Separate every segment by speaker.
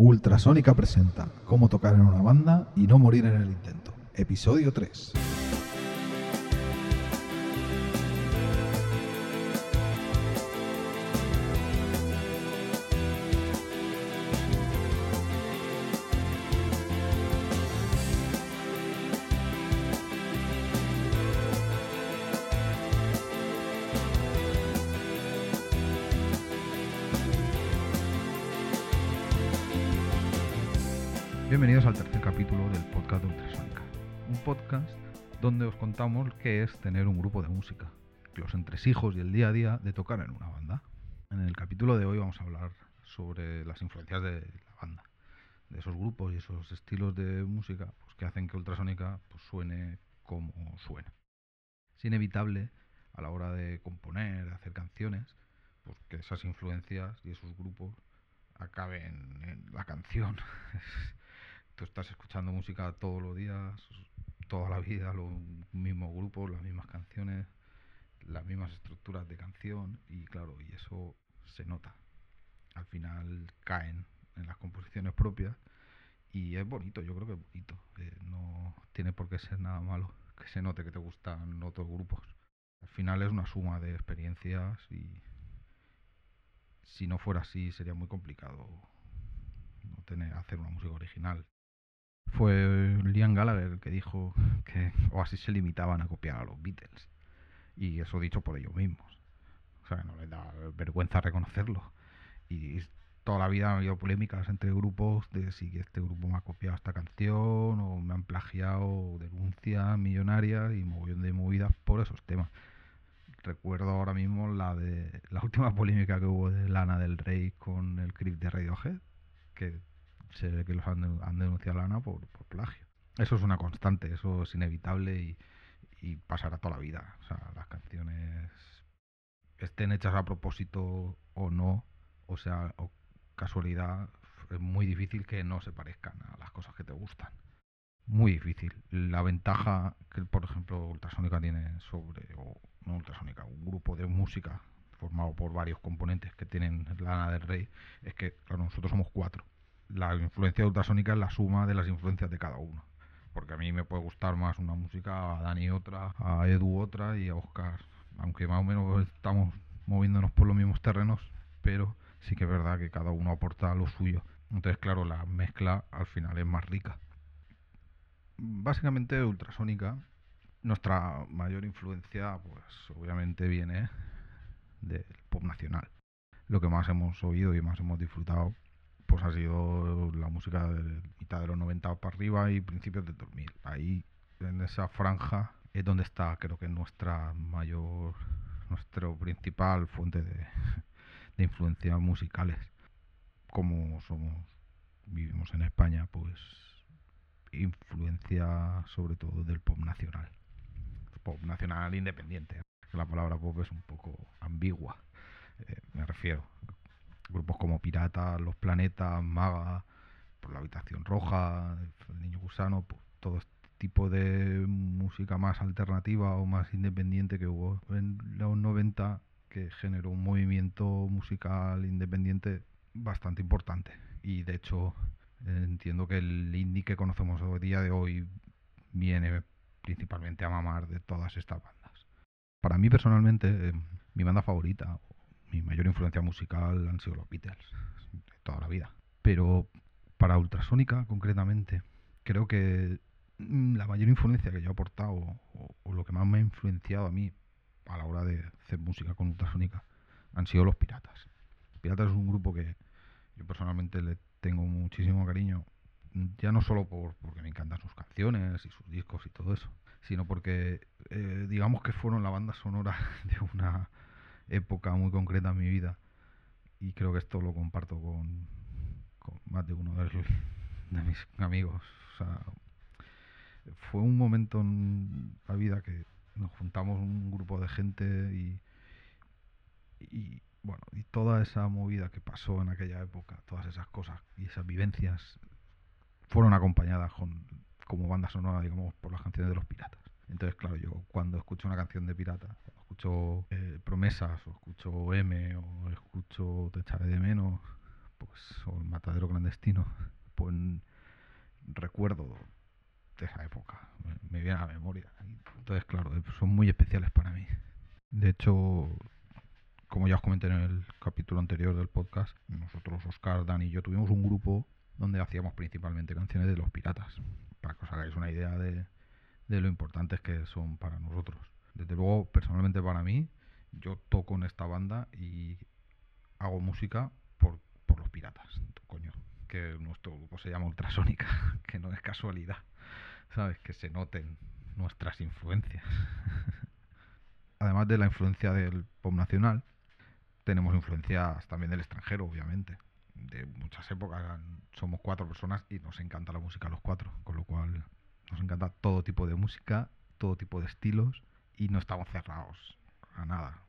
Speaker 1: Ultrasónica presenta Cómo tocar en una banda y no morir en el intento. Episodio 3.
Speaker 2: Bienvenidos al tercer capítulo del podcast de. Un podcast donde os contamos qué es tener un grupo de música, los entresijos y el día a día de tocar en una banda. En el capítulo de hoy vamos a hablar sobre las influencias de la banda, de esos grupos y esos estilos de música pues, que hacen que Ultrasónica pues, suene como suena. Es inevitable a la hora de componer, de hacer canciones, pues que esas influencias y esos grupos acaben en la canción. Tú estás escuchando música todos los días, toda la vida, los mismos grupos, las mismas canciones, las mismas estructuras de canción y claro, y eso se nota. Al final caen en las composiciones propias y es bonito, yo creo que es bonito. No tiene por qué ser nada malo que se note que te gustan otros grupos. Al final es una suma de experiencias y si no fuera así sería muy complicado tener hacer una música original. Fue Liam Gallagher el que dijo que Oasis se limitaban a copiar a los Beatles. Y eso dicho por ellos mismos. O sea, no les da vergüenza reconocerlo. Y toda la vida ha habido polémicas entre grupos de si este grupo me ha copiado esta canción o me han plagiado, denuncias millonarias y mogollón de movidas por esos temas recuerdo ahora mismo la de la última polémica que hubo de Lana del Rey con el clip de Radiohead, que se ve que los han, denunciado a Lana por, plagio. Eso es una constante, eso es inevitable y, y, pasará toda la vida. O sea, las canciones estén hechas a propósito o no, o sea, o casualidad, es muy difícil que no se parezcan a las cosas que te gustan muy difícil. La ventaja que, por ejemplo, Ultrasónica tiene sobre, o no Ultrasónica, un grupo de música formado por varios componentes que tienen Lana del Rey, es que, claro, nosotros somos cuatro. La influencia Ultrasónica es la suma de las influencias de cada uno. Porque a mí me puede gustar más una música, a Dani otra, a Edu otra y a Oscar. Aunque más o menos estamos moviéndonos por los mismos terrenos, pero sí que es verdad que cada uno aporta lo suyo. Entonces, claro, la mezcla al final es más rica básicamente ultrasónica, nuestra mayor influencia, pues obviamente viene del pop nacional. Lo que más hemos oído y más hemos disfrutado, pues ha sido la música de mitad de los 90 para arriba y principios del 2000. Ahí, en esa franja, es donde está, creo que nuestra mayor, nuestra principal fuente de, de influencias musicales. Como somos, vivimos en España, pues influencia sobre todo del pop nacional. Pop nacional independiente. La palabra pop es un poco ambigua, eh, me refiero. Grupos como Pirata, Los Planetas, Maga, por la Habitación Roja, El Niño Gusano, pues, todo este tipo de música más alternativa o más independiente que hubo en los 90 que generó un movimiento musical independiente bastante importante y de hecho Entiendo que el indie que conocemos hoy día de hoy viene principalmente a mamar de todas estas bandas. Para mí personalmente, eh, mi banda favorita, mi mayor influencia musical han sido los Beatles, de toda la vida. Pero para Ultrasónica concretamente, creo que mm, la mayor influencia que yo he aportado, o, lo que más me ha influenciado a mí a la hora de hacer música con Ultrasónica, han sido los Piratas. Piratas es un grupo que yo personalmente le tengo muchísimo cariño, ya no solo por, porque me encantan sus canciones y sus discos y todo eso, sino porque eh, digamos que fueron la banda sonora de una época muy concreta en mi vida y creo que esto lo comparto con, más de uno de, mis amigos. Fue un momento en la vida que nos juntamos un grupo de gente y, y bueno, y toda esa movida que pasó en aquella época, todas esas cosas y esas vivencias fueron acompañadas con, como banda sonora, digamos, por las canciones de los piratas. Entonces, claro, yo cuando escucho una canción de pirata, escucho eh, promesas, o escucho M, o escucho Te echaré de menos, pues o el Matadero Clandestino, pues recuerdo de esa época, me, viene a la memoria. Entonces, claro, eh, son muy especiales para mí. De hecho, como ya os comenté en el capítulo anterior del podcast, nosotros, Oscar, Dani y yo tuvimos un grupo donde hacíamos principalmente canciones de los piratas, para que os hagáis una idea de, de lo importantes que son para nosotros. Desde luego, personalmente para mí, yo toco en esta banda y hago música por, por los piratas, coño, que nuestro grupo se llama Ultrasónica, que no es casualidad, ¿sabes? Que se noten nuestras influencias. Además de la influencia del pop nacional, tenemos influencias también del extranjero, obviamente. De muchas épocas, somos cuatro personas y nos encanta la música a los cuatro, con lo cual nos encanta todo tipo de música, todo tipo de estilos y no estamos cerrados a nada.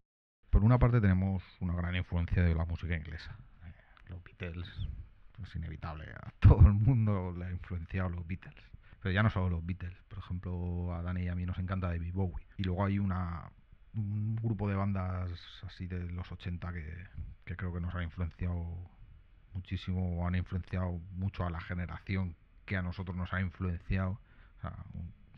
Speaker 2: Por una parte tenemos una gran influencia de la música inglesa. Eh, los Beatles, es inevitable, a todo el mundo le ha influenciado los Beatles. Pero ya no solo los Beatles, por ejemplo, a Dani y a mí nos encanta David Bowie. Y luego hay una, un grupo de bandas así de los 80 que, que creo que nos han influenciado muchísimo, han influenciado mucho a la generación que a nosotros nos ha influenciado. O sea,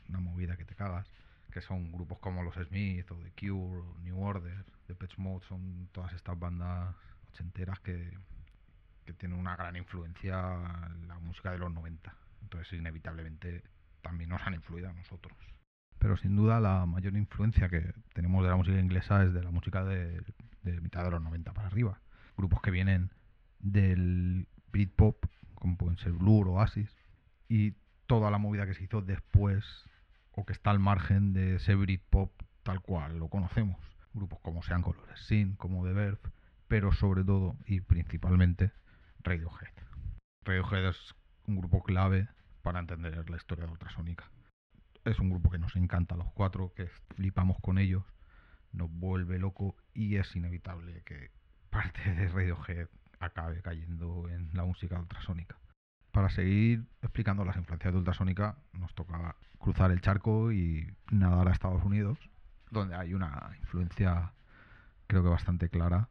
Speaker 2: una movida que te cagas que son grupos como los Smith o The Cure, o New Order, The Pet Mode, son todas estas bandas ochenteras que, que tienen una gran influencia en la música de los 90. Entonces, inevitablemente, también nos han influido a nosotros. Pero sin duda la mayor influencia que tenemos de la música inglesa es de la música de, de mitad de los 90 para arriba. Grupos que vienen del Britpop, como pueden ser Blur o Oasis, y toda la movida que se hizo después o que está al margen de ese Britpop tal cual lo conocemos. Grupos como sean Colores Sin, como The Verve, pero sobre todo y principalmente Radiohead. Radiohead es un grupo clave para entender la historia de Ultrasónica. Es un grupo que nos encanta a los cuatro, que flipamos con ellos, nos vuelve loco y es inevitable que parte de Radiohead acabe cayendo en la música ultrasónica. Para seguir explicando las influencias de Ultrasónica, nos toca cruzar el charco y nadar a Estados Unidos, donde hay una influencia creo que bastante clara,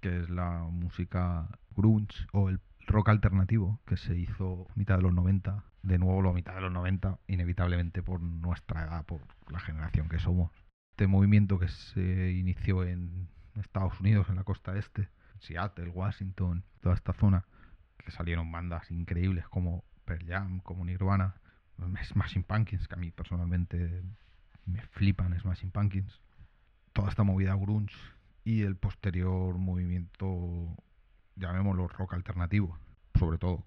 Speaker 2: que es la música grunge o el rock alternativo que se hizo mitad de los 90, de nuevo la mitad de los 90, inevitablemente por nuestra edad, por la generación que somos. Este movimiento que se inició en Estados Unidos, en la costa este, Seattle, Washington, toda esta zona, que salieron bandas increíbles como Pearl Jam, como Nirvana, Smashing Pumpkins, que a mí personalmente me flipan Smashing Pumpkins. Toda esta movida grunge y el posterior movimiento, llamémoslo rock alternativo, sobre todo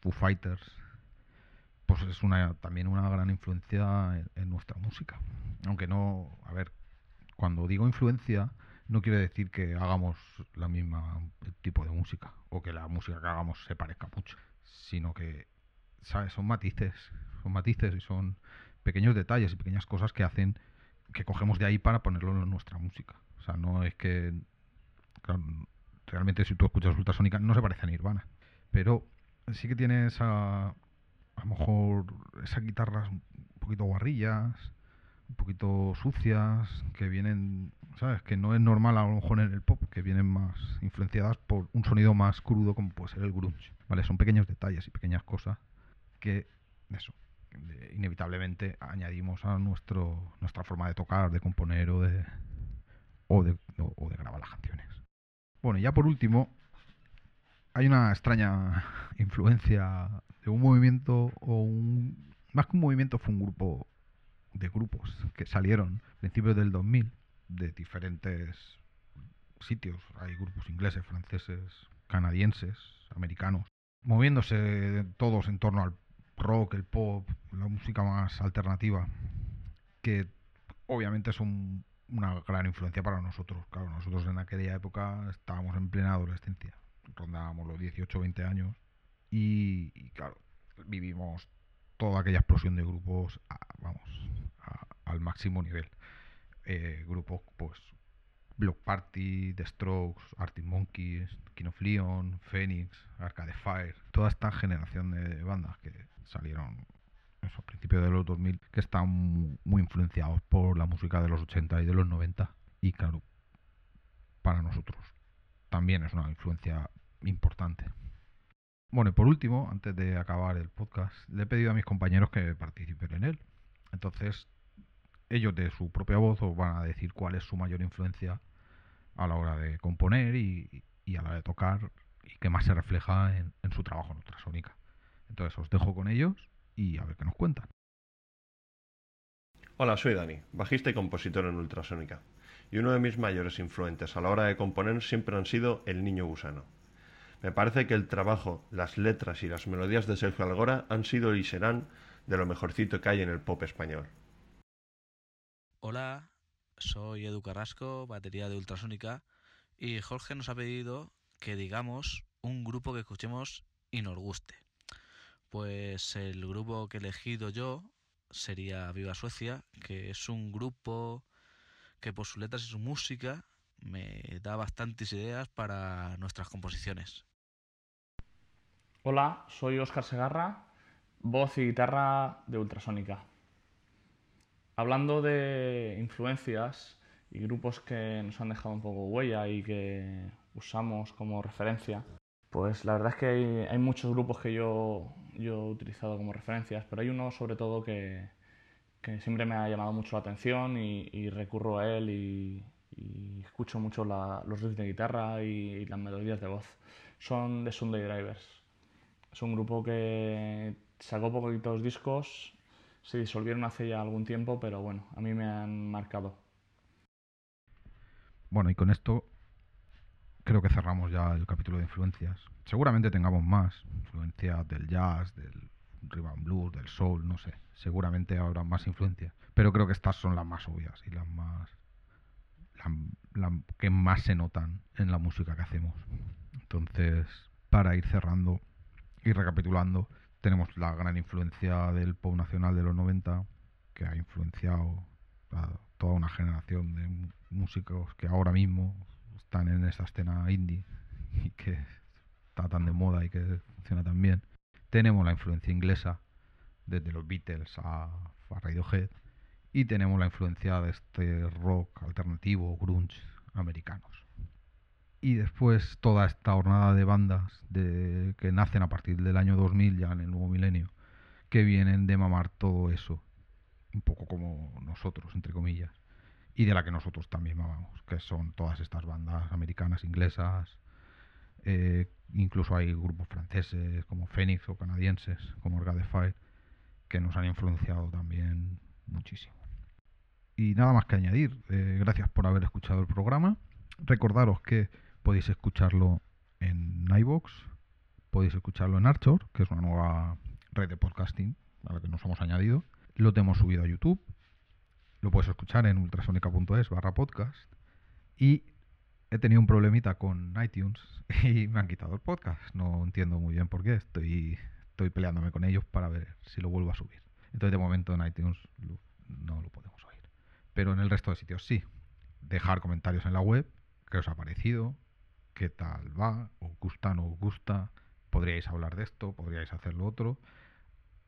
Speaker 2: Foo Fighters, pues es una también una gran influencia en, en nuestra música. Aunque no, a ver, cuando digo influencia, no quiere decir que hagamos la misma tipo de música o que la música que hagamos se parezca mucho, sino que, ¿sabes? Son matices, son matices y son pequeños detalles y pequeñas cosas que hacen que cogemos de ahí para ponerlo en nuestra música. O sea, no es que realmente si tú escuchas Ultrasónica no se parece a Nirvana, pero sí que tiene esa a lo mejor esas guitarras un poquito guarrillas, un poquito sucias, que vienen, ¿sabes? Que no es normal a lo mejor en el pop, que vienen más influenciadas por un sonido más crudo como puede ser el grunge, ¿vale? Son pequeños detalles y pequeñas cosas que, eso, inevitablemente añadimos a nuestro nuestra forma de tocar, de componer o de, o de, o de grabar las canciones. Bueno, ya por último, hay una extraña influencia de un movimiento o un... Más que un movimiento fue un grupo de grupos que salieron a principios del 2000 de diferentes sitios. Hay grupos ingleses, franceses, canadienses, americanos, moviéndose todos en torno al rock, el pop, la música más alternativa, que obviamente son una gran influencia para nosotros. Claro, nosotros en aquella época estábamos en plena adolescencia, rondábamos los 18 o 20 años y, y, claro, vivimos toda aquella explosión de grupos, a, vamos, al máximo nivel. Eh, grupos, pues, Block Party, The Strokes, Arctic Monkeys, King of Leon, Phoenix, Arcade Fire, toda esta generación de bandas que salieron a principios de los 2000, que están muy influenciados por la música de los 80 y de los 90. Y claro, para nosotros también es una influencia importante. Bueno, y por último, antes de acabar el podcast, le he pedido a mis compañeros que participen en él. Entonces, ellos de su propia voz os van a decir cuál es su mayor influencia a la hora de componer y, a la hora de tocar y que más se refleja en, en su trabajo en ultrasónica. Entonces os dejo con ellos y a ver qué nos cuentan.
Speaker 3: Hola, soy Dani, bajista y compositor en Ultrasónica. Y uno de mis mayores influentes a la hora de componer siempre han sido el niño gusano. Me parece que el trabajo, las letras y las melodías de Sergio Algora han sido y serán de lo mejorcito que hay en el pop español.
Speaker 4: Hola, soy Edu Carrasco, batería de Ultrasónica, y Jorge nos ha pedido que digamos un grupo que escuchemos y nos guste. Pues el grupo que he elegido yo sería Viva Suecia, que es un grupo que por sus letras y su música me da bastantes ideas para nuestras composiciones.
Speaker 5: Hola, soy Óscar Segarra, voz y guitarra de Ultrasónica. Hablando de influencias y grupos que nos han dejado un poco huella y que usamos como referencia, pues la verdad es que hay, hay muchos grupos que yo, yo, he utilizado como referencias, pero hay uno sobre todo que, que siempre me ha llamado mucho la atención y, y recurro a él y, y escucho mucho la, los riffs de guitarra y, y, las melodías de voz. Son The Sunday Drivers. Es un grupo que sacó poquitos discos, se disolvieron hace ya algún tiempo, pero bueno, a mí me han marcado.
Speaker 2: Bueno, y con esto creo que cerramos ya el capítulo de influencias. Seguramente tengamos más influencias del jazz, del rhythm blues, del soul, no sé. Seguramente habrá más influencias. Pero creo que estas son las más obvias y las más. Que más se notan en la música que hacemos. Entonces, para ir cerrando y recapitulando, tenemos la gran influencia del pop nacional de los 90, que ha influenciado a toda una generación de músicos que ahora mismo están en esa escena indie y que está tan de moda y que funciona tan bien. Tenemos la influencia inglesa, desde los Beatles a, a Radiohead, y tenemos la influencia de este rock alternativo, grunge, americanos. Y después toda esta jornada de bandas de, que nacen a partir del año 2000, ya en el nuevo milenio, que vienen de mamar todo eso, un poco como nosotros, entre comillas y de la que nosotros también mamamos, que son todas estas bandas americanas, inglesas, eh, incluso hay grupos franceses como Phoenix o canadienses como Orgade Fire que nos han influenciado también muchísimo. Y nada más que añadir, eh, gracias por haber escuchado el programa. Recordaros que podéis escucharlo en iVoox, podéis escucharlo en Archor, que es una nueva red de podcasting a la que nos hemos añadido. Lo tenemos subido a YouTube lo puedes escuchar en ultrasonica.es barra podcast. Y he tenido un problemita con iTunes y me han quitado el podcast. No entiendo muy bien por qué. Estoy, estoy peleándome con ellos para ver si lo vuelvo a subir. Entonces, de momento en iTunes no lo podemos oír. Pero en el resto de sitios sí. Dejar comentarios en la web. ¿Qué os ha parecido? ¿Qué tal va? ¿Os gusta? ¿No os gusta? ¿Podríais hablar de esto? ¿Podríais hacer lo otro?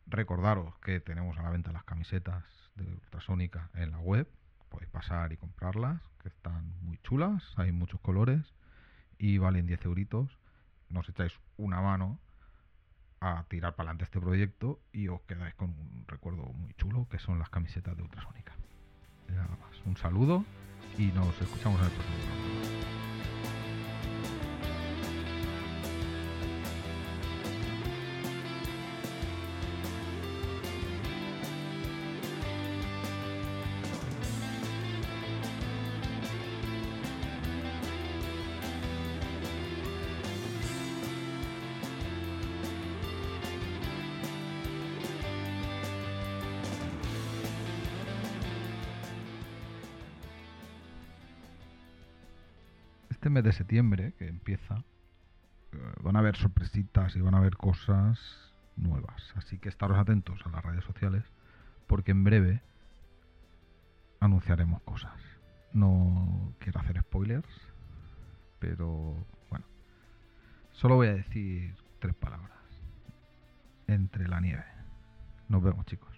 Speaker 2: Recordaros que tenemos a la venta las camisetas de Ultrasónica en la web. Podéis pasar y comprarlas, que están muy chulas, hay muchos colores y valen 10 euritos. Nos echáis una mano a tirar para adelante este proyecto y os quedáis con un recuerdo muy chulo que son las camisetas de Ultrasónica. Nada más, un saludo y nos escuchamos en el próximo programa. Mes de septiembre que empieza van a haber sorpresitas y van a haber cosas nuevas. Así que estaros atentos a las redes sociales porque en breve anunciaremos cosas. No quiero hacer spoilers, pero bueno, solo voy a decir tres palabras. Entre la nieve. Nos vemos chicos.